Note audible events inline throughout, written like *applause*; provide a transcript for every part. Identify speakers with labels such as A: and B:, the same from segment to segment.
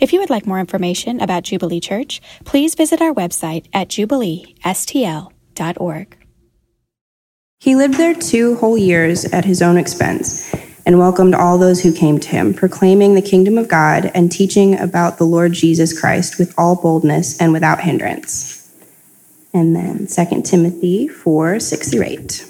A: If you would like more information about Jubilee Church, please visit our website at jubileestl.org.
B: He lived there two whole years at his own expense and welcomed all those who came to him, proclaiming the kingdom of God and teaching about the Lord Jesus Christ with all boldness and without hindrance. And then 2 Timothy 4 6 through 8.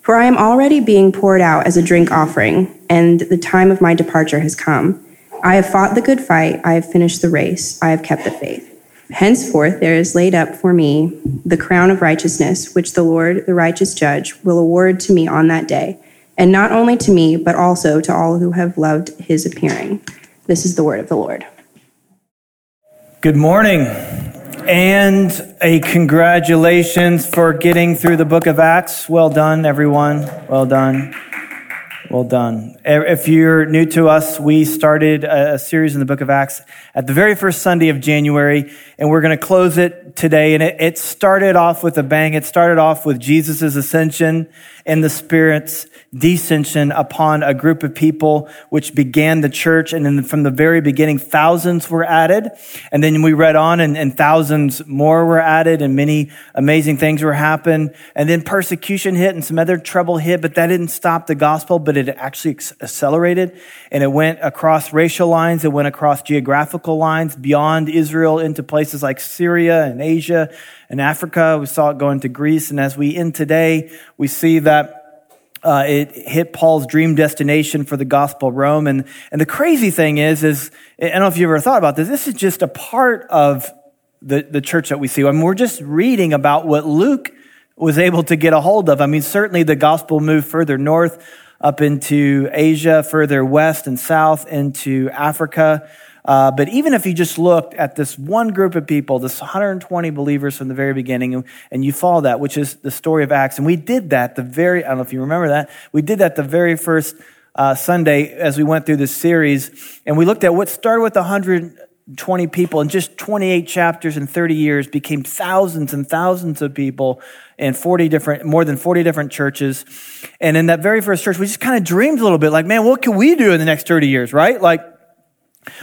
B: For I am already being poured out as a drink offering, and the time of my departure has come. I have fought the good fight, I have finished the race, I have kept the faith. Henceforth, there is laid up for me the crown of righteousness, which the Lord, the righteous judge, will award to me on that day, and not only to me, but also to all who have loved his appearing. This is the word of the Lord.
C: Good morning, and a congratulations for getting through the book of Acts. Well done, everyone. Well done. Well done. If you're new to us, we started a series in the book of Acts at the very first Sunday of January, and we're going to close it today. And it, started off with a bang. It started off with Jesus' ascension and the Spirit's descension upon a group of people, which began the church. And then from the very beginning, thousands were added. And then we read on and, and thousands more were added and many amazing things were happened. And then persecution hit and some other trouble hit, but that didn't stop the gospel, but it actually accelerated and it went across racial lines. It went across geographical lines beyond Israel into places like Syria and Asia and Africa. We saw it go into Greece. And as we end today, we see that uh, it hit Paul's dream destination for the gospel, Rome. And, and the crazy thing is, is, I don't know if you've ever thought about this, this is just a part of the, the church that we see. I mean, we're just reading about what Luke was able to get a hold of. I mean, certainly the gospel moved further north up into Asia, further west and south into Africa. Uh, but even if you just looked at this one group of people, this 120 believers from the very beginning, and you follow that, which is the story of Acts, and we did that the very, I don't know if you remember that, we did that the very first uh, Sunday as we went through this series, and we looked at what started with 120 people in just 28 chapters in 30 years became thousands and thousands of people in 40 different, more than 40 different churches. And in that very first church, we just kind of dreamed a little bit like, man, what can we do in the next 30 years, right? Like,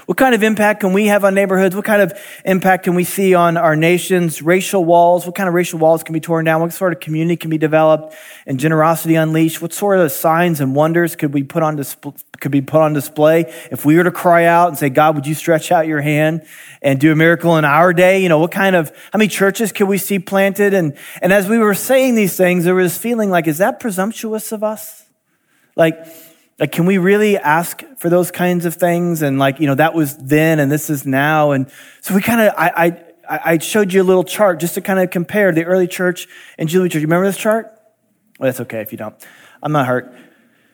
C: what kind of impact can we have on neighborhoods? What kind of impact can we see on our nation's racial walls? What kind of racial walls can be torn down? What sort of community can be developed and generosity unleashed? What sort of signs and wonders could we put on display, could be put on display if we were to cry out and say, God, would you stretch out your hand and do a miracle in our day? You know, what kind of, how many churches could we see planted? And, and as we were saying these things, there was feeling like, is that presumptuous of us? Like, like, can we really ask for those kinds of things? And like, you know, that was then and this is now. And so we kind of, I, I, I showed you a little chart just to kind of compare the early church and Jubilee Church. You remember this chart? Well, that's okay if you don't. I'm not hurt.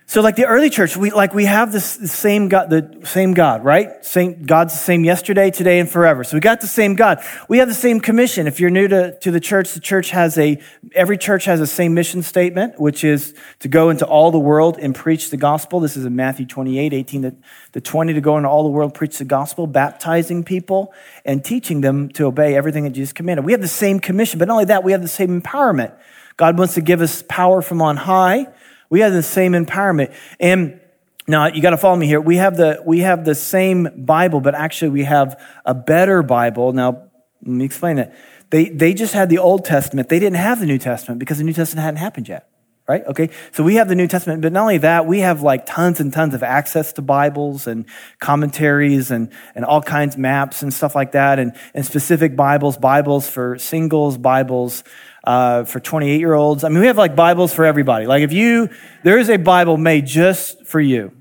C: So like the early church, we like we have this same God, the same God, right? Same God's the same yesterday, today, and forever. So we got the same God. We have the same commission. If you're new to, to the church, the church has a every church has the same mission statement, which is to go into all the world and preach the gospel. This is in Matthew 28, 18 to, to 20, to go into all the world, preach the gospel, baptizing people and teaching them to obey everything that Jesus commanded. We have the same commission, but not only that, we have the same empowerment. God wants to give us power from on high we have the same empowerment. And now you got to follow me here. We have the we have the same Bible, but actually we have a better Bible. Now let me explain that. They they just had the Old Testament. They didn't have the New Testament because the New Testament hadn't happened yet. Right? Okay. So we have the New Testament, but not only that, we have like tons and tons of access to Bibles and commentaries and, and all kinds of maps and stuff like that and, and specific Bibles, Bibles for singles, Bibles uh, for 28 year olds. I mean, we have like Bibles for everybody. Like if you, there is a Bible made just for you.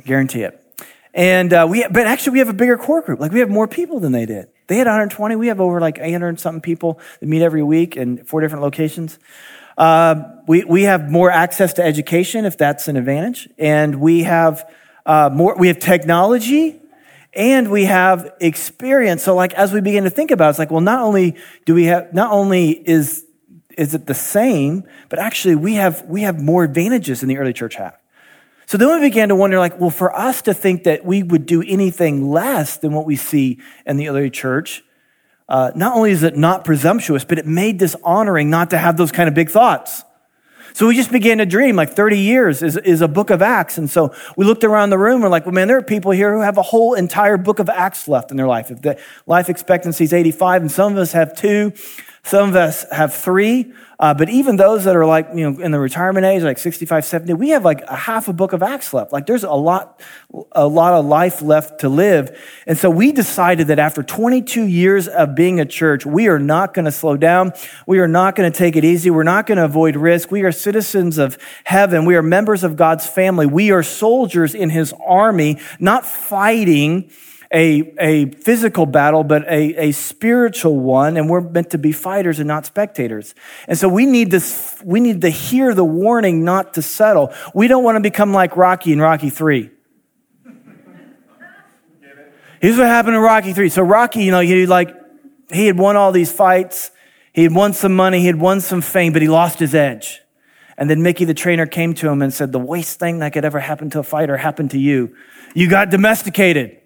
C: I guarantee it. And uh, we, but actually, we have a bigger core group. Like we have more people than they did. They had 120. We have over like 800 something people that meet every week in four different locations. Uh, we we have more access to education if that's an advantage, and we have uh, more. We have technology and we have experience. So like as we begin to think about it, it's like, well, not only do we have, not only is, is it the same, but actually we have, we have more advantages than the early church had. So then we began to wonder, like, well, for us to think that we would do anything less than what we see in the early church, uh, not only is it not presumptuous, but it made dishonoring not to have those kind of big thoughts. So we just began to dream like 30 years is, is a book of Acts. And so we looked around the room. We're like, well, man, there are people here who have a whole entire book of Acts left in their life. If the life expectancy is 85 and some of us have two, some of us have three. Uh, but even those that are like, you know, in the retirement age, like 65, 70, we have like a half a book of Acts left. Like there's a lot, a lot of life left to live. And so we decided that after 22 years of being a church, we are not going to slow down. We are not going to take it easy. We're not going to avoid risk. We are citizens of heaven. We are members of God's family. We are soldiers in his army, not fighting a, a physical battle, but a, a spiritual one, and we're meant to be fighters and not spectators. And so we need this, we need to hear the warning not to settle. We don't want to become like Rocky in Rocky 3. Here's what happened in Rocky 3. So Rocky, you know, he like, he had won all these fights. He had won some money. He had won some fame, but he lost his edge. And then Mickey, the trainer, came to him and said, the worst thing that could ever happen to a fighter happened to you. You got domesticated.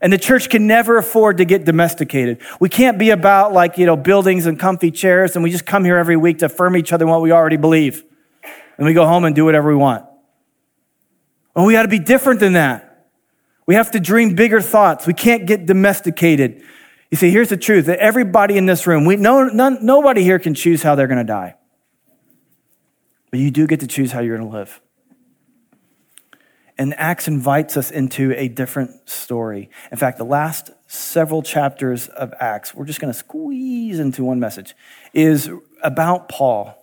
C: And the church can never afford to get domesticated. We can't be about like, you know, buildings and comfy chairs and we just come here every week to affirm each other in what we already believe. And we go home and do whatever we want. Well, we got to be different than that. We have to dream bigger thoughts. We can't get domesticated. You see, here's the truth that everybody in this room, we, no, none, nobody here can choose how they're going to die. But you do get to choose how you're going to live. And Acts invites us into a different story. In fact, the last several chapters of Acts, we're just going to squeeze into one message, is about Paul.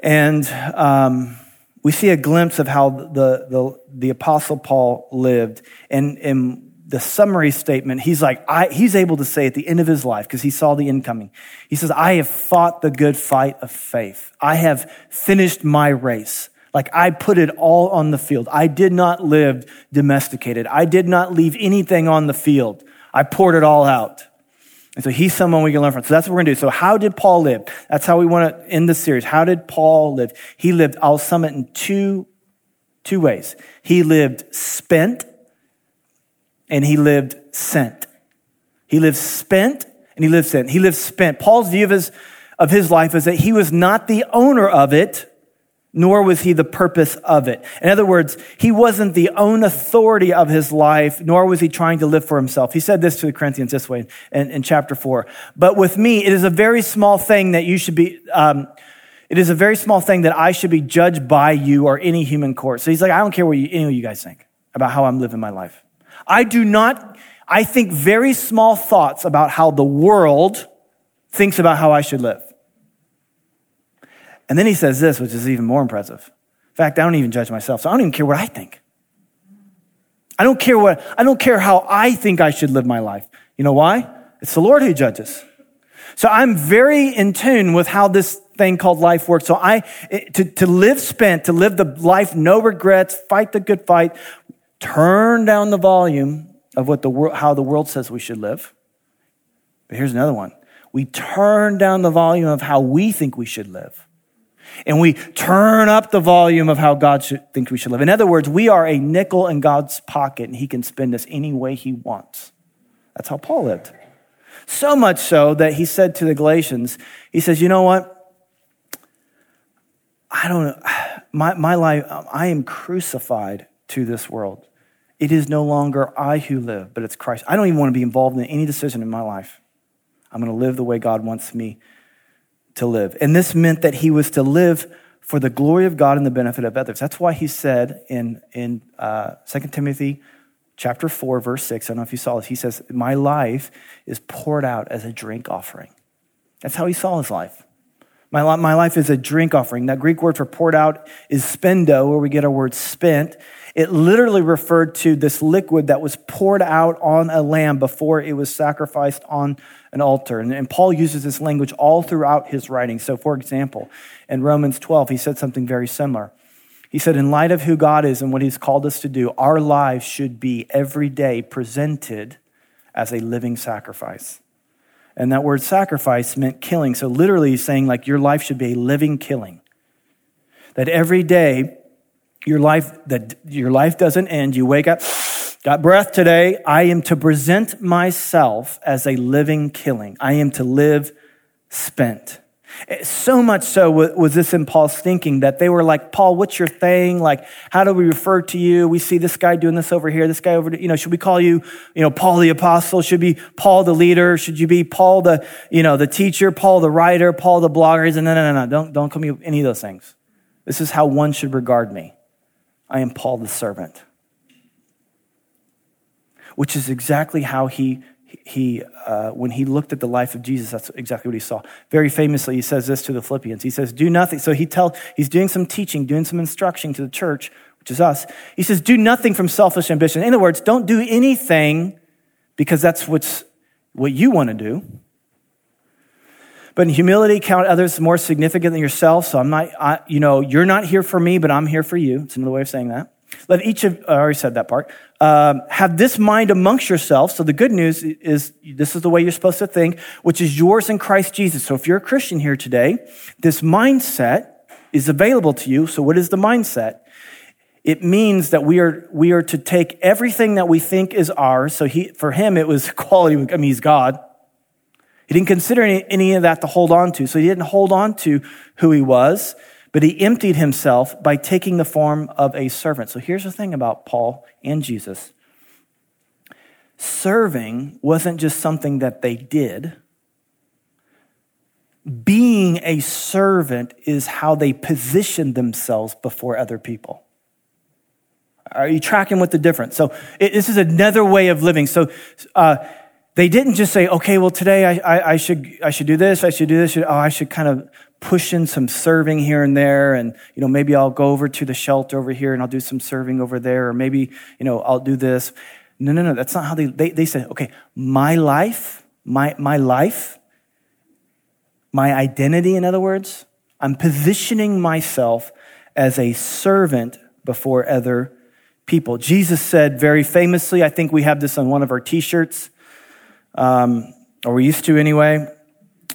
C: And um, we see a glimpse of how the, the, the Apostle Paul lived. And in the summary statement, he's like, I, he's able to say at the end of his life, because he saw the incoming, he says, I have fought the good fight of faith. I have finished my race. Like I put it all on the field. I did not live domesticated. I did not leave anything on the field. I poured it all out. And so he's someone we can learn from. So that's what we're going to do. So how did Paul live? That's how we want to end the series. How did Paul live? He lived, I'll sum it in two, two ways. He lived spent and he lived sent. He lived spent and he lived sent. He lived spent. Paul's view of his, of his life is that he was not the owner of it, nor was he the purpose of it. In other words, he wasn't the own authority of his life, nor was he trying to live for himself. He said this to the Corinthians this way in, in chapter four. But with me, it is a very small thing that you should be, um, it is a very small thing that I should be judged by you or any human court. So he's like, I don't care what you, any of you guys think about how I'm living my life. I do not, I think very small thoughts about how the world thinks about how I should live. And then he says this, which is even more impressive. In fact, I don't even judge myself, so I don't even care what I think. I don't care what, I don't care how I think I should live my life. You know why? It's the Lord who judges. So I'm very in tune with how this thing called life works. So I, to, to live spent, to live the life, no regrets, fight the good fight, turn down the volume of what the world, how the world says we should live. But here's another one. We turn down the volume of how we think we should live and we turn up the volume of how God should, thinks we should live. In other words, we are a nickel in God's pocket and he can spend us any way he wants. That's how Paul lived. So much so that he said to the Galatians, he says, you know what? I don't know. My, my life, I am crucified to this world. It is no longer I who live, but it's Christ. I don't even want to be involved in any decision in my life. I'm going to live the way God wants me to live. And this meant that he was to live for the glory of God and the benefit of others. That's why he said in, in uh, 2 Timothy chapter 4, verse 6, I don't know if you saw this, he says, My life is poured out as a drink offering. That's how he saw his life. My, my life is a drink offering. That Greek word for poured out is spendo, where we get our word spent. It literally referred to this liquid that was poured out on a lamb before it was sacrificed on an altar. And, and Paul uses this language all throughout his writing. So, for example, in Romans 12, he said something very similar. He said, In light of who God is and what he's called us to do, our lives should be every day presented as a living sacrifice. And that word sacrifice meant killing. So, literally, he's saying, like, your life should be a living killing. That every day, your life, that your life doesn't end. You wake up, got breath today. I am to present myself as a living killing. I am to live spent. Eh, so much so was this in Paul's thinking that they were like, Paul, what's your thing? Like, how do we refer to you? We see this guy doing this over here, this guy over, you know, should we call you, you know, Paul the apostle? Should be Paul the leader? Should you be Paul the, you know, the teacher, Paul the writer, Paul the blogger? He said, no, no, no, no, don't, don't call me any of those things. This is how one should regard me. I am Paul the servant. Which is exactly how he he, uh, when he looked at the life of Jesus, that's exactly what he saw. Very famously, he says this to the Philippians. He says, do nothing. So he tell, he's doing some teaching, doing some instruction to the church, which is us. He says, do nothing from selfish ambition. In other words, don't do anything because that's what's, what you want to do. But in humility, count others more significant than yourself. So I'm not, I, you know, you're not here for me, but I'm here for you. It's another way of saying that. Let each of, I already said that part, um, have this mind amongst yourselves. So the good news is this is the way you're supposed to think, which is yours in Christ Jesus. So if you're a Christian here today, this mindset is available to you. So what is the mindset? It means that we are, we are to take everything that we think is ours. So he, for him, it was *laughs* quality. I mean, he's God. He didn't consider any, any of that to hold on to. So he didn't hold on to who he was but he emptied himself by taking the form of a servant. So here's the thing about Paul and Jesus serving wasn't just something that they did. Being a servant is how they positioned themselves before other people. Are you tracking with the difference? So it, this is another way of living. So uh, they didn't just say, "Okay, well today I, I, I, should I should do this. I should do this. Oh, I should kind of push in some serving here and there and you know maybe i'll go over to the shelter over here and i'll do some serving over there or maybe you know i'll do this. No no no that's not how they they, they said okay my life my my life my identity in other words i'm positioning myself as a servant before other people. Jesus said very famously i think we have this on one of our t-shirts um, or we used to anyway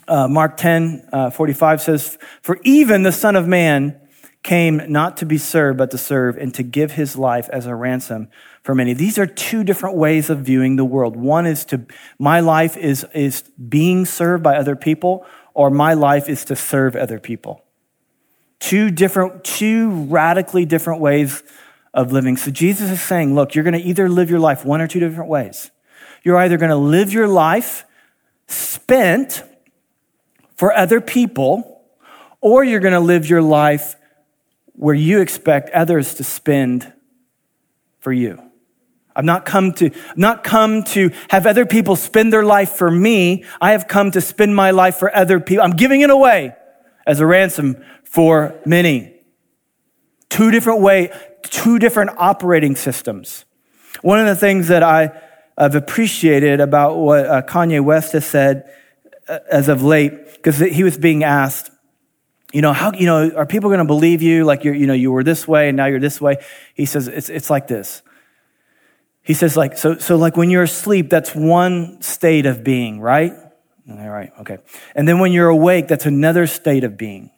C: uh, Mark 10, uh, 45 says, For even the Son of Man came not to be served, but to serve and to give his life as a ransom for many. These are two different ways of viewing the world. One is to, my life is, is being served by other people, or my life is to serve other people. Two different, two radically different ways of living. So Jesus is saying, look, you're going to either live your life one or two different ways. You're either going to live your life spent for other people, or you're going to live your life where you expect others to spend for you. I've not come to, not come to have other people spend their life for me. I have come to spend my life for other people. I'm giving it away as a ransom for many. Two different way, two different operating systems. One of the things that I have appreciated about what uh, Kanye West has said as of late because he was being asked, you know, how, you know, are people going to believe you? Like you're, you know, you were this way and now you're this way. He says, it's, it's like this. He says, like, so, so like when you're asleep, that's one state of being, right? All right, okay. And then when you're awake, that's another state of being.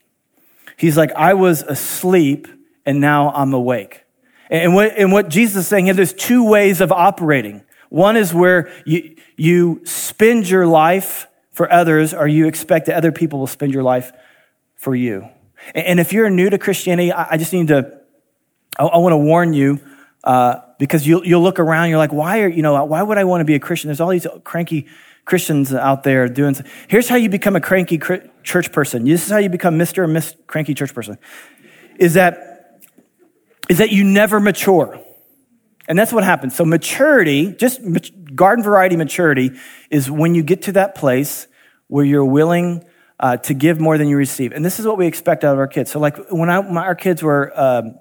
C: He's like, I was asleep and now I'm awake. And what, and what Jesus is saying here, there's two ways of operating. One is where you, you spend your life for others or you expect that other people will spend your life for you. And if you're new to Christianity, I just need to, I want to warn you, uh, because you'll, you'll look around, you're like, why are, you know, why would I want to be a Christian? There's all these cranky Christians out there doing, here's how you become a cranky church person. This is how you become Mr. or Miss cranky church person. Is that, is that you never mature. And that's what happens. So maturity, just garden variety maturity, is when you get to that place where you're willing uh, to give more than you receive. And this is what we expect out of our kids. So like when, I, our kids were um,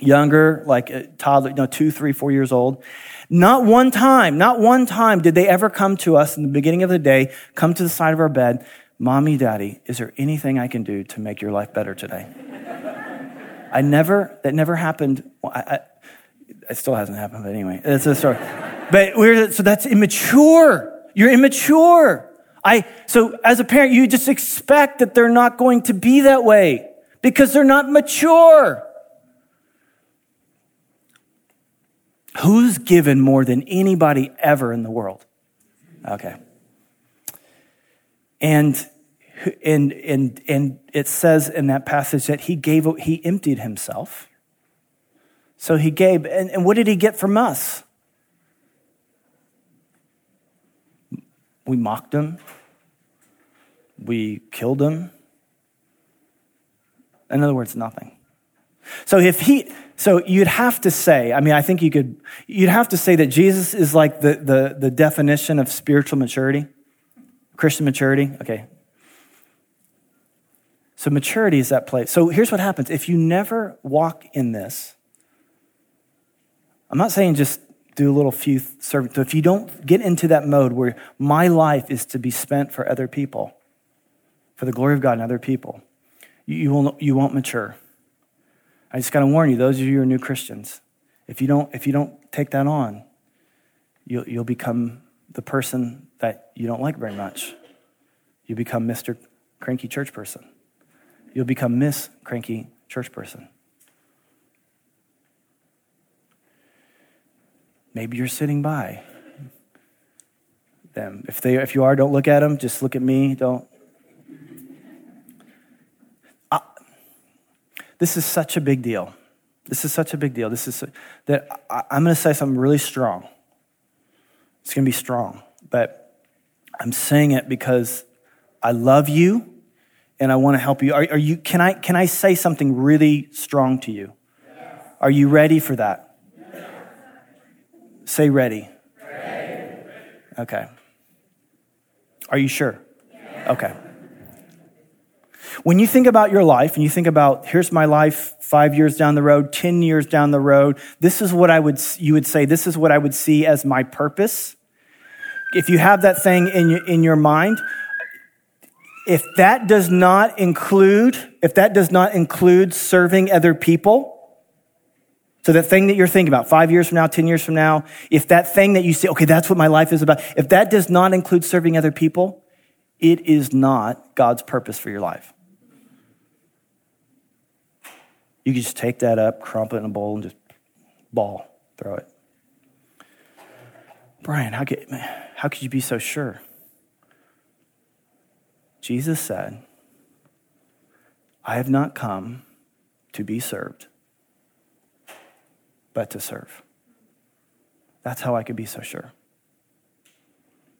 C: younger, like uh, toddler, you know, two, three, four years old, not one time, not one time did they ever come to us in the beginning of the day, come to the side of our bed, Mommy, Daddy, is there anything I can do to make your life better today? *laughs* I never, that never happened. I, it still hasn't happened, but anyway, that's a story. but we're, so that's immature. You're immature. I, so as a parent, you just expect that they're not going to be that way because they're not mature. Who's given more than anybody ever in the world? Okay. And and, and, and it says in that passage that he gave, he emptied himself. So he gave, and, and what did he get from us? We mocked him. We killed him. In other words, nothing. So if he, so you'd have to say, I mean, I think you could, you'd have to say that Jesus is like the, the, the definition of spiritual maturity, Christian maturity. Okay. So maturity is that place. So here's what happens. If you never walk in this, I'm not saying just do a little few serving. So if you don't get into that mode where my life is to be spent for other people, for the glory of God and other people, you, you, will, you won't mature. I just got to warn you, those of you who are new Christians, if you don't, if you don't take that on, you'll, you'll become the person that you don't like very much. You become Mr. Cranky Church Person. You'll become Miss Cranky Church Person. Maybe you're sitting by them. If, they, if you are, don't look at them. Just look at me. Don't. Uh, this is such a big deal. This is such a big deal. This is that I, I'm going to say something really strong. It's going to be strong, but I'm saying it because I love you and I want to help you. Are, are you can I can I say something really strong to you? Are you ready for that? Say ready. ready. Okay. Are you sure? Okay. When you think about your life and you think about here's my life 5 years down the road, 10 years down the road, this is what I would you would say this is what I would see as my purpose. If you have that thing in in your mind, if that does not include if that does not include serving other people, so that thing that you're thinking about five years from now, 10 years from now, if that thing that you say, okay, that's what my life is about, if that does not include serving other people, it is not God's purpose for your life. You can just take that up, crumple it in a bowl, and just ball, throw it. Brian, how could, how could you be so sure? Jesus said, I have not come to be served, but to serve. That's how I could be so sure.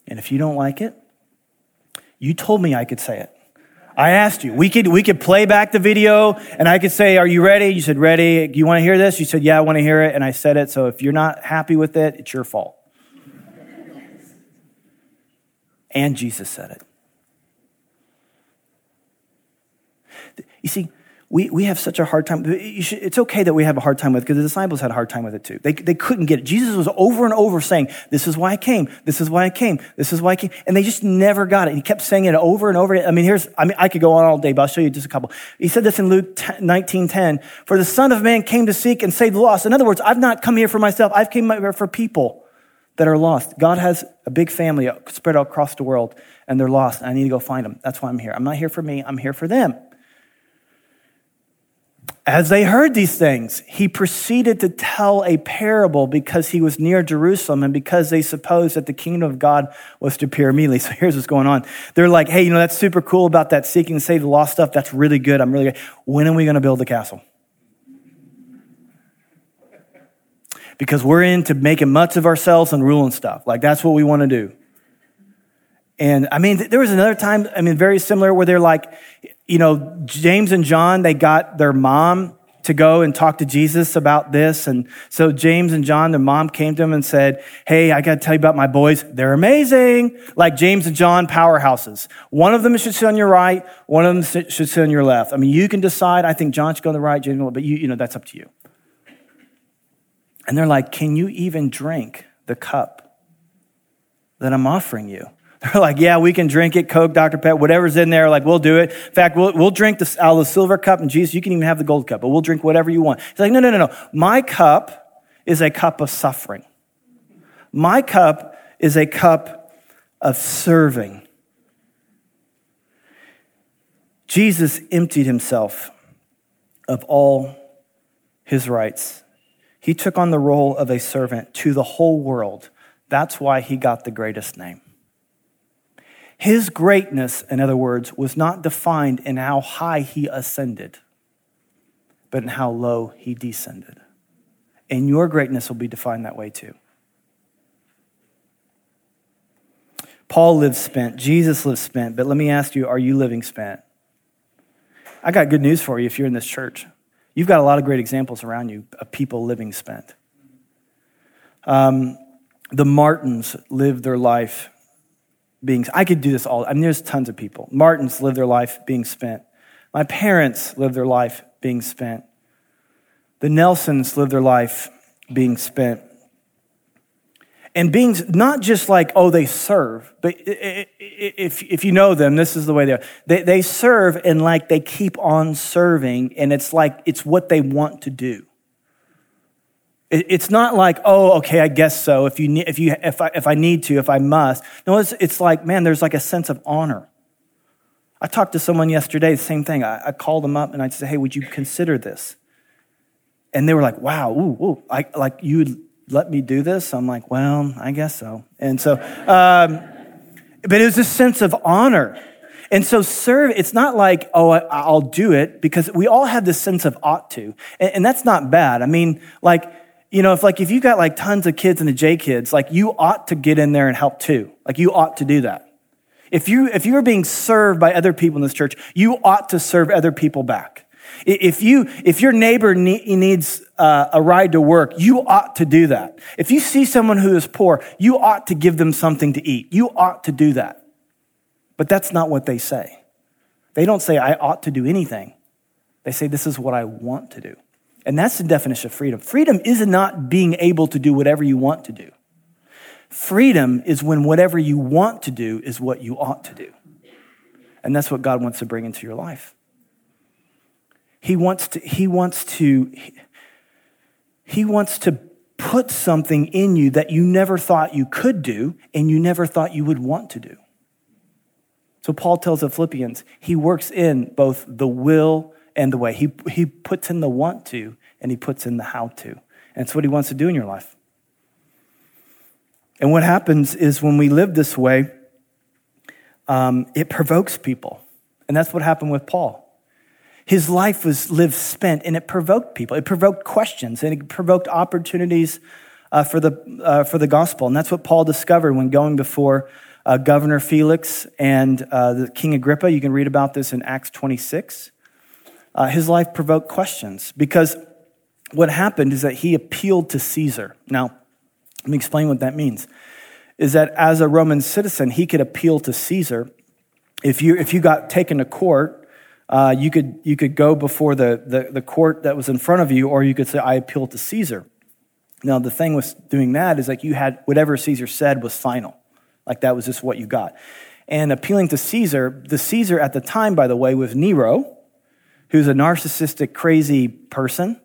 C: And if you don't like it, you told me I could say it. I asked you. We could, we could play back the video and I could say, Are you ready? You said, Ready. Do you want to hear this? You said, Yeah, I want to hear it. And I said it. So if you're not happy with it, it's your fault. and Jesus said it. You see, we, we have such a hard time. It's okay that we have a hard time with it because the disciples had a hard time with it too. They, they couldn't get it. Jesus was over and over saying, This is why I came. This is why I came. This is why I came. And they just never got it. He kept saying it over and over. I mean, here's, I mean, I could go on all day, but I'll show you just a couple. He said this in Luke 19 10 For the Son of Man came to seek and save the lost. In other words, I've not come here for myself, I've come here for people that are lost. God has a big family spread out across the world, and they're lost, and I need to go find them. That's why I'm here. I'm not here for me, I'm here for them. As they heard these things, he proceeded to tell a parable because he was near Jerusalem and because they supposed that the kingdom of God was to appear immediately. So here's what's going on. They're like, hey, you know, that's super cool about that seeking to save the lost stuff. That's really good. I'm really good. When are we going to build the castle? Because we're into making much of ourselves and ruling stuff. Like that's what we want to do. And I mean, there was another time, I mean, very similar where they're like, you know, James and John, they got their mom to go and talk to Jesus about this. And so James and John, their mom came to him and said, Hey, I got to tell you about my boys. They're amazing. Like James and John powerhouses. One of them should sit on your right. One of them should sit on your left. I mean, you can decide. I think John should go on the right, James, but you, you know, that's up to you. And they're like, Can you even drink the cup that I'm offering you? They're like, yeah, we can drink it, Coke, Dr. Pep, whatever's in there. Like, we'll do it. In fact, we'll, we'll drink out of the silver cup, and Jesus, you can even have the gold cup, but we'll drink whatever you want. He's like, no, no, no, no. My cup is a cup of suffering. My cup is a cup of serving. Jesus emptied himself of all his rights. He took on the role of a servant to the whole world. That's why he got the greatest name. His greatness, in other words, was not defined in how high he ascended, but in how low he descended. And your greatness will be defined that way too. Paul lived spent, Jesus lived spent, but let me ask you, are you living spent? I got good news for you if you're in this church. You've got a lot of great examples around you of people living spent. Um, the Martins lived their life being, I could do this all, I mean, there's tons of people. Martins lived their life being spent. My parents lived their life being spent. The Nelsons lived their life being spent. And being not just like, oh, they serve, but if, if you know them, this is the way they are. They, they serve and like they keep on serving, and it's like it's what they want to do. It's not like, oh, okay, I guess so. If you if you, if I, if I need to, if I must. No, it's, it's like, man, there's like a sense of honor. I talked to someone yesterday, same thing. I, I called them up and I said, hey, would you consider this? And they were like, wow, ooh, ooh, I, like you would let me do this? I'm like, well, I guess so. And so, um, but it was a sense of honor. And so serve, it's not like, oh, I'll do it because we all have this sense of ought to. And, and that's not bad. I mean, like, you know, if like if you got like tons of kids and the J kids, like you ought to get in there and help too. Like you ought to do that. If you if you are being served by other people in this church, you ought to serve other people back. If you if your neighbor needs uh, a ride to work, you ought to do that. If you see someone who is poor, you ought to give them something to eat. You ought to do that. But that's not what they say. They don't say I ought to do anything. They say this is what I want to do. And that's the definition of freedom. Freedom is not being able to do whatever you want to do. Freedom is when whatever you want to do is what you ought to do. And that's what God wants to bring into your life. He wants to, he wants to, he wants to put something in you that you never thought you could do and you never thought you would want to do. So Paul tells the Philippians, he works in both the will and the way. He, he puts in the want to and he puts in the how to. And it's what he wants to do in your life. And what happens is when we live this way, um, it provokes people. And that's what happened with Paul. His life was lived spent and it provoked people. It provoked questions and it provoked opportunities uh, for, the, uh, for the gospel. And that's what Paul discovered when going before uh, Governor Felix and uh, the King Agrippa. You can read about this in Acts 26 uh, his life provoked questions because what happened is that he appealed to Caesar. Now, let me explain what that means. Is that as a Roman citizen, he could appeal to Caesar. If you, if you got taken to court, uh, you, could, you could go before the, the, the court that was in front of you, or you could say, I appeal to Caesar. Now, the thing with doing that is like you had whatever Caesar said was final. Like that was just what you got. And appealing to Caesar, the Caesar at the time, by the way, was Nero, who's a narcissistic, crazy person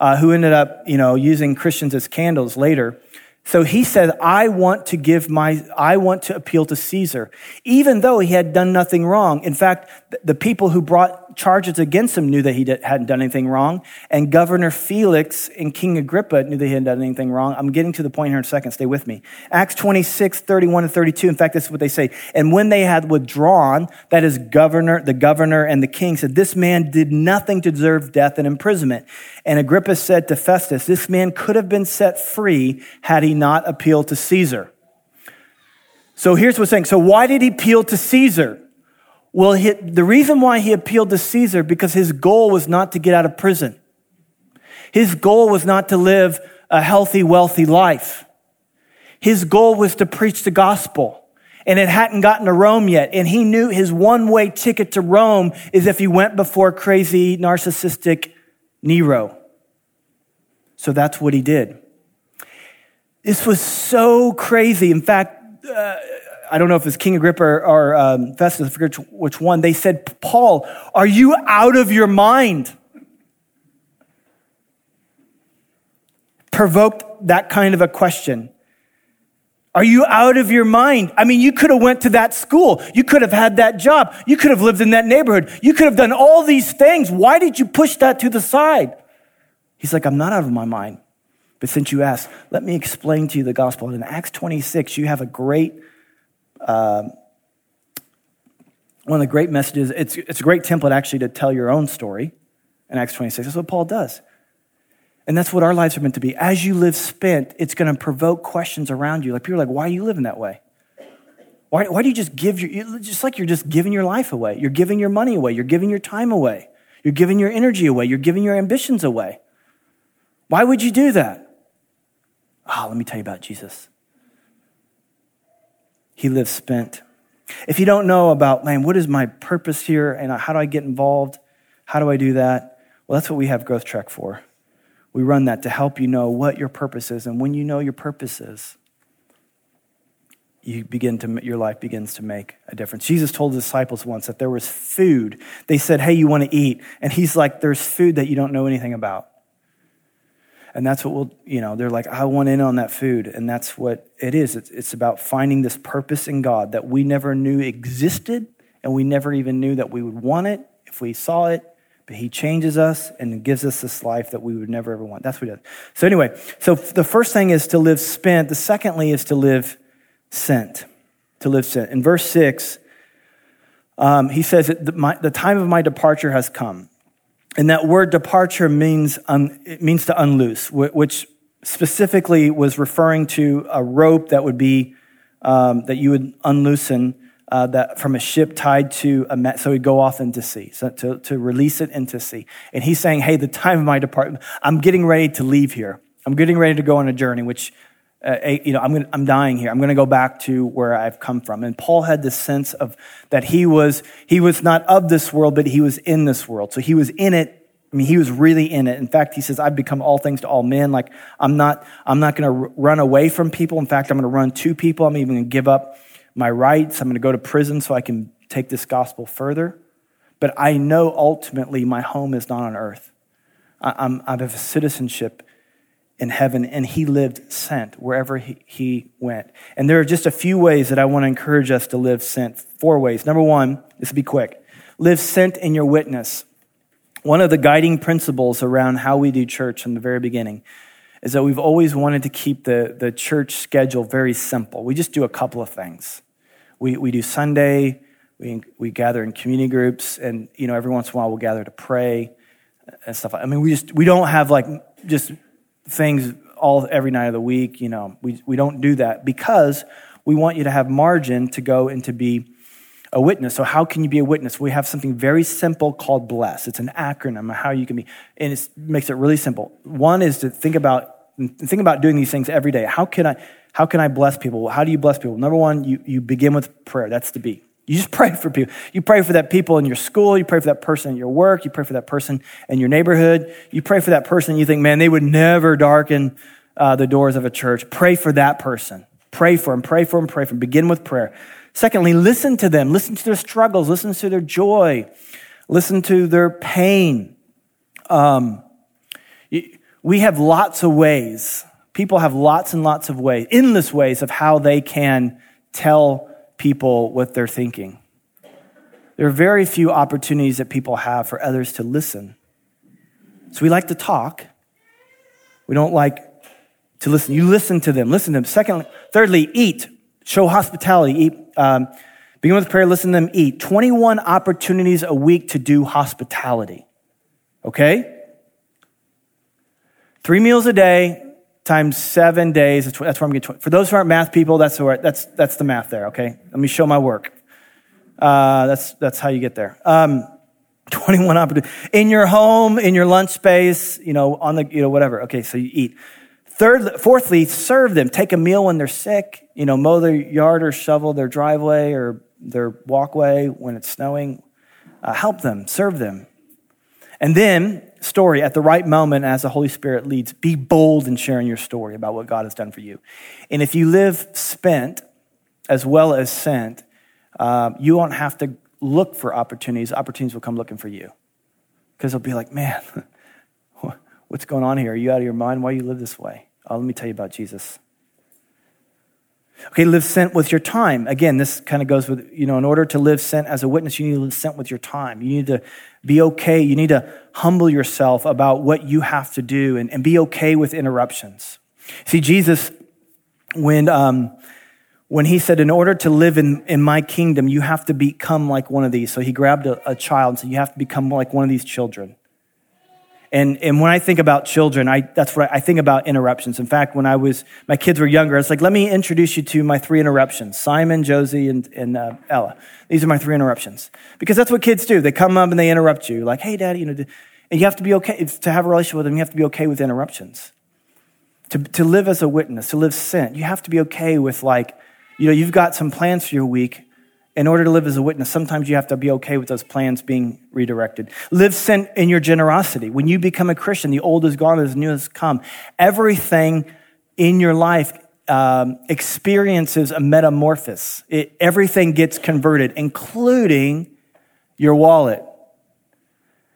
C: uh, who ended up, you know, using Christians as candles later. So he said, I want to give my, I want to appeal to Caesar, even though he had done nothing wrong. In fact, the people who brought charges against him knew that he hadn't done anything wrong. And Governor Felix and King Agrippa knew they hadn't done anything wrong. I'm getting to the point here in a second. Stay with me. Acts 26, 31 and 32. In fact, this is what they say. And when they had withdrawn, that is governor, the governor and the king said, this man did nothing to deserve death and imprisonment. And Agrippa said to Festus, this man could have been set free had he not appealed to Caesar. So here's what's saying. So why did he appeal to Caesar? Well, he, the reason why he appealed to Caesar, because his goal was not to get out of prison. His goal was not to live a healthy, wealthy life. His goal was to preach the gospel. And it hadn't gotten to Rome yet. And he knew his one way ticket to Rome is if he went before crazy, narcissistic Nero. So that's what he did. This was so crazy. In fact, uh, I don't know if it's King Agrippa or, or um, Festus, I forget which one, they said, Paul, are you out of your mind? Provoked that kind of a question. Are you out of your mind? I mean, you could have went to that school. You could have had that job. You could have lived in that neighborhood. You could have done all these things. Why did you push that to the side? He's like, I'm not out of my mind. But since you asked, let me explain to you the gospel. In Acts 26, you have a great uh, one of the great messages, it's, it's a great template actually to tell your own story in Acts 26. That's what Paul does. And that's what our lives are meant to be. As you live spent, it's going to provoke questions around you. Like people are like, why are you living that way? Why, why do you just give your, just like you're just giving your life away? You're giving your money away. You're giving your time away. You're giving your energy away. You're giving your ambitions away. Why would you do that? Oh, let me tell you about Jesus. He lives spent. If you don't know about, man, what is my purpose here and how do I get involved? How do I do that? Well, that's what we have Growth Track for. We run that to help you know what your purpose is. And when you know your purpose is, you begin to your life begins to make a difference. Jesus told the disciples once that there was food. They said, "Hey, you want to eat?" And he's like, "There's food that you don't know anything about." And that's what we'll, you know, they're like, "I want in on that food." And that's what it is. It's, it's about finding this purpose in God that we never knew existed and we never even knew that we would want it if we saw it. But he changes us and gives us this life that we would never ever want. That's what he does. So anyway, so the first thing is to live spent. The secondly is to live sent, to live sent. In verse 6, um, he says, the, my, the time of my departure has come. And that word departure means, it means to unloose, which specifically was referring to a rope that would be, um, that you would unloosen uh, that from a ship tied to a mat, so he'd go off into sea, so to, to release it into sea. And he's saying, hey, the time of my departure, I'm getting ready to leave here. I'm getting ready to go on a journey, which uh, you know, I'm, gonna, I'm dying here. I'm going to go back to where I've come from. And Paul had this sense of that he was, he was not of this world, but he was in this world. So he was in it. I mean, he was really in it. In fact, he says, I've become all things to all men. Like, I'm not, I'm not going to r- run away from people. In fact, I'm going to run to people. I'm even going to give up my rights. I'm going to go to prison so I can take this gospel further. But I know ultimately my home is not on earth. I, I'm, I have a citizenship in heaven, and he lived sent wherever he, he went. And there are just a few ways that I want to encourage us to live sent. Four ways. Number one, this will be quick live sent in your witness. One of the guiding principles around how we do church from the very beginning is that we've always wanted to keep the, the church schedule very simple. We just do a couple of things. We, we do Sunday, we, we gather in community groups, and you know, every once in a while we'll gather to pray and stuff. I mean, we just we don't have like just things all every night of the week. You know, we, we don't do that because we want you to have margin to go and to be a witness. So how can you be a witness? We have something very simple called bless. It's an acronym of how you can be, and it makes it really simple. One is to think about think about doing these things every day. How can I how can I bless people? How do you bless people? Number one, you, you begin with prayer. That's the B. You just pray for people. You pray for that people in your school. You pray for that person at your work. You pray for that person in your neighborhood. You pray for that person you think, man, they would never darken uh, the doors of a church. Pray for that person. Pray for them. Pray for them. Pray for them. Begin with prayer. Secondly, listen to them. Listen to their struggles. Listen to their joy. Listen to their pain. Um, we have lots of ways. People have lots and lots of ways, endless ways of how they can tell people what they're thinking. There are very few opportunities that people have for others to listen. So we like to talk. We don't like to listen. You listen to them. Listen to them. Secondly, thirdly, eat. Show hospitality. Eat. Um, begin with prayer. Listen to them. Eat. Twenty-one opportunities a week to do hospitality. Okay. Three meals a day, times seven days. That's where I'm getting. For those who aren't math people, that's where that's that's the math there. Okay, let me show my work. Uh, that's that's how you get there. Um, *laughs* 21 opportunities in your home, in your lunch space, you know, on the you know whatever. Okay, so you eat. Third, fourthly, serve them. Take a meal when they're sick. You know, mow their yard or shovel their driveway or their walkway when it's snowing. Uh, help them, serve them. And then, story at the right moment as the Holy Spirit leads, be bold in sharing your story about what God has done for you. And if you live spent as well as sent, um, you won't have to look for opportunities. Opportunities will come looking for you. Because they'll be like, man, *laughs* what's going on here? Are you out of your mind? Why you live this way? Oh, let me tell you about Jesus. Okay, live sent with your time. Again, this kind of goes with, you know, in order to live sent as a witness, you need to live sent with your time. You need to be okay. You need to humble yourself about what you have to do and, and be okay with interruptions. See, Jesus, when, um, when he said, In order to live in, in my kingdom, you have to become like one of these. So he grabbed a, a child and said, You have to become like one of these children. And, and when I think about children, I, that's what I, I think about interruptions. In fact, when I was, my kids were younger, it's like, let me introduce you to my three interruptions Simon, Josie, and, and uh, Ella. These are my three interruptions. Because that's what kids do. They come up and they interrupt you, like, hey, daddy, you know, and you have to be okay, to have a relationship with them, you have to be okay with interruptions. To, to live as a witness, to live sent, you have to be okay with, like, you know, you've got some plans for your week, in order to live as a witness, sometimes you have to be okay with those plans being redirected. Live sent in your generosity. When you become a Christian, the old is gone, the new has come. Everything in your life um, experiences a metamorphosis. It, everything gets converted, including your wallet.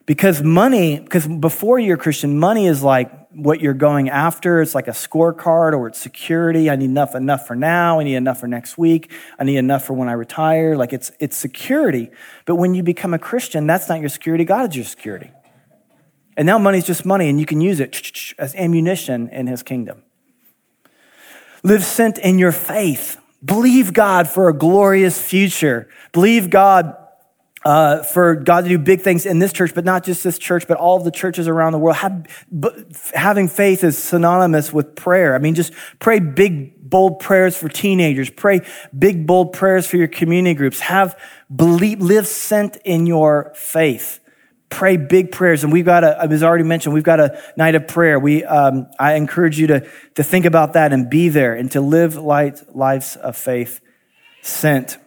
C: Because money, because before you're a Christian, money is like what you're going after. It's like a scorecard or it's security. I need enough, enough for now. I need enough for next week. I need enough for when I retire. Like it's, it's security. But when you become a Christian, that's not your security. God is your security. And now money's just money and you can use it *tsk* as ammunition in his kingdom. Live sent in your faith. Believe God for a glorious future. Believe God uh, for God to do big things in this church, but not just this church, but all of the churches around the world. Have, having faith is synonymous with prayer. I mean, just pray big, bold prayers for teenagers. Pray big, bold prayers for your community groups. Have believe, live sent in your faith. Pray big prayers. And we've got a, I was already mentioned, we've got a night of prayer. We, um, I encourage you to, to think about that and be there and to live light, lives of faith sent.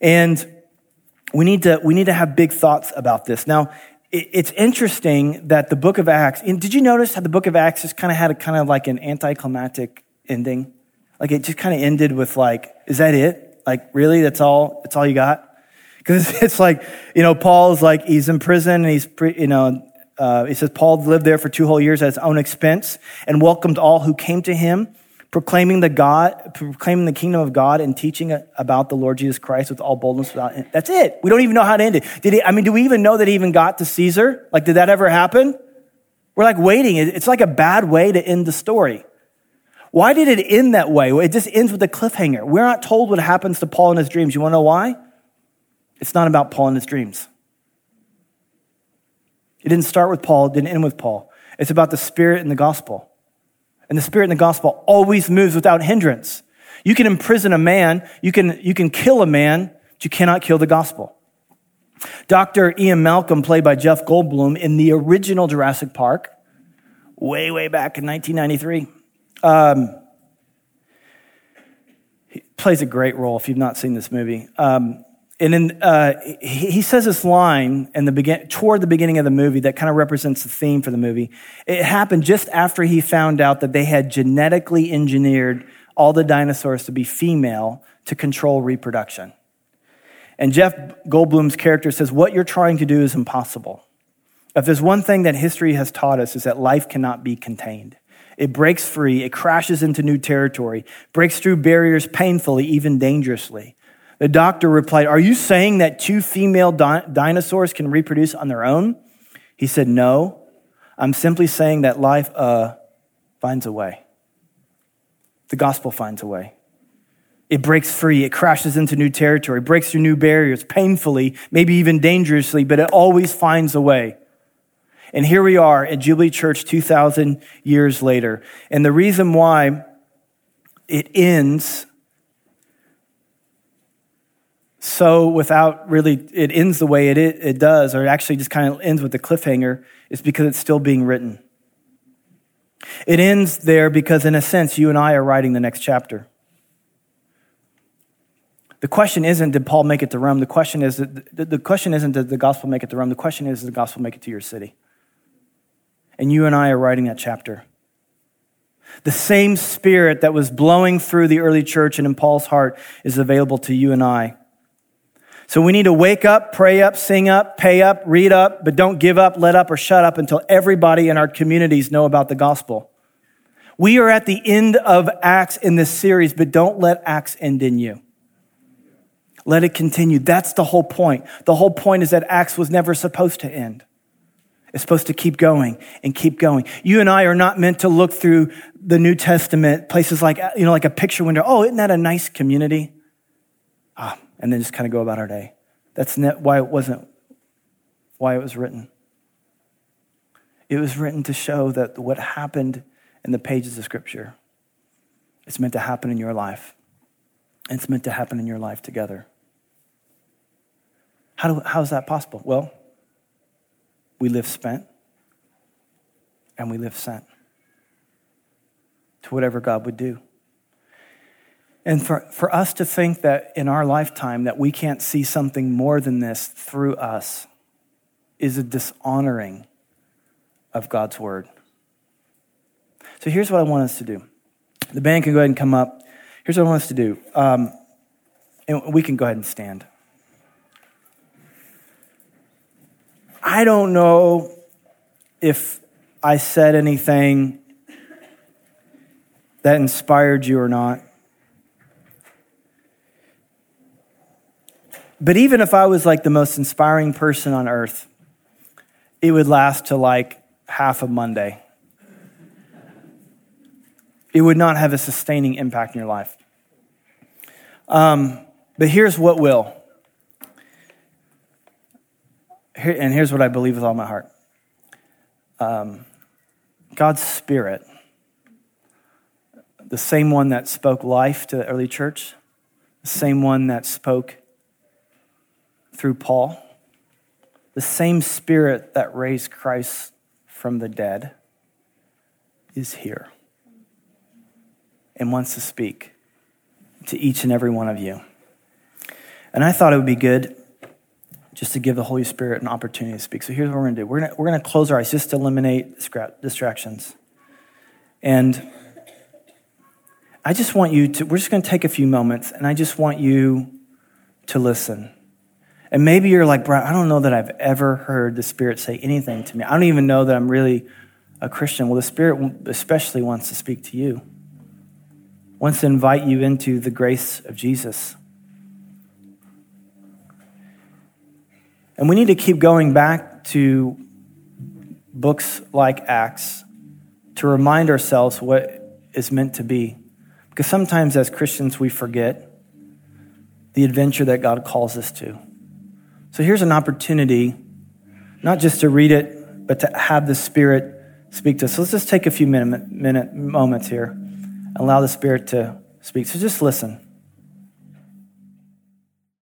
C: And we need to, we need to have big thoughts about this. Now, it's interesting that the book of Acts, did you notice how the book of Acts just kind of had a kind of like an anticlimactic ending? Like it just kind of ended with like, is that it? Like really? That's all, that's all you got? Because *laughs* it's like, you know, Paul's like, he's in prison and he's, you know, uh, he says Paul lived there for two whole years at his own expense and welcomed all who came to him proclaiming the God, proclaiming the kingdom of God and teaching about the Lord Jesus Christ with all boldness. Without, that's it. We don't even know how to end it. Did he, I mean, do we even know that he even got to Caesar? Like, did that ever happen? We're like waiting. It's like a bad way to end the story. Why did it end that way? It just ends with a cliffhanger. We're not told what happens to Paul in his dreams. You want to know why? It's not about Paul and his dreams. It didn't start with Paul, it didn't end with Paul. It's about the Spirit and the gospel. And the Spirit in the gospel always moves without hindrance. You can imprison a man, you can, you can kill a man, but you cannot kill the gospel. Dr. Ian Malcolm, played by Jeff Goldblum in the original Jurassic Park, way, way back in 1993, um, he plays a great role if you've not seen this movie. Um, and then uh, he, says this line in the begin, toward the beginning of the movie that kind of represents the theme for the movie. It happened just after he found out that they had genetically engineered all the dinosaurs to be female to control reproduction. And Jeff Goldblum's character says, What you're trying to do is impossible. If there's one thing that history has taught us, is that life cannot be contained. It breaks free, it crashes into new territory, breaks through barriers painfully, even dangerously. The doctor replied, Are you saying that two female di- dinosaurs can reproduce on their own? He said, No. I'm simply saying that life uh, finds a way. The gospel finds a way. It breaks free, it crashes into new territory, breaks through new barriers, painfully, maybe even dangerously, but it always finds a way. And here we are at Jubilee Church 2,000 years later. And the reason why it ends so without really it ends the way it, it does or it actually just kind of ends with the cliffhanger is because it's still being written. It ends there because in a sense you and i are writing the next chapter. The question isn't did paul make it to rome? The question is the question isn't did the gospel make it to rome? The question is did the gospel make it to your city? And you and i are writing that chapter. The same spirit that was blowing through the early church and in paul's heart is available to you and i so we need to wake up, pray up, sing up, pay up, read up, but don't give up, let up, or shut up until everybody in our communities know about the gospel. We are at the end of Acts in this series, but don't let Acts end in you. Let it continue. That's the whole point. The whole point is that Acts was never supposed to end. It's supposed to keep going and keep going. You and I are not meant to look through the New Testament, places like, you know, like a picture window. Oh, isn't that a nice community? Ah, and then just kind of go about our day. That's why it wasn't, why it was written. It was written to show that what happened in the pages of Scripture, it's meant to happen in your life. It's meant to happen in your life together. How, do, how is that possible? Well, we live spent and we live sent to whatever God would do. And for, for us to think that in our lifetime that we can't see something more than this through us is a dishonoring of God's word. So here's what I want us to do. The band can go ahead and come up. Here's what I want us to do. Um, and we can go ahead and stand. I don't know if I said anything that inspired you or not. But even if I was like the most inspiring person on earth, it would last to like half a Monday. It would not have a sustaining impact in your life. Um, but here's what will. Here, and here's what I believe with all my heart um, God's Spirit, the same one that spoke life to the early church, the same one that spoke through Paul, the same Spirit that raised Christ from the dead is here and wants to speak to each and every one of you. And I thought it would be good just to give the Holy Spirit an opportunity to speak. So here's what we're going to do we're going we're to close our eyes just to eliminate distractions. And I just want you to, we're just going to take a few moments and I just want you to listen. And maybe you're like, Brian, I don't know that I've ever heard the Spirit say anything to me. I don't even know that I'm really a Christian. Well, the Spirit especially wants to speak to you, wants to invite you into the grace of Jesus. And we need to keep going back to books like Acts to remind ourselves what is meant to be. Because sometimes as Christians, we forget the adventure that God calls us to. So here's an opportunity, not just to read it, but to have the Spirit speak to us. So let's just take a few minute, minute moments here allow the Spirit to speak. So just listen.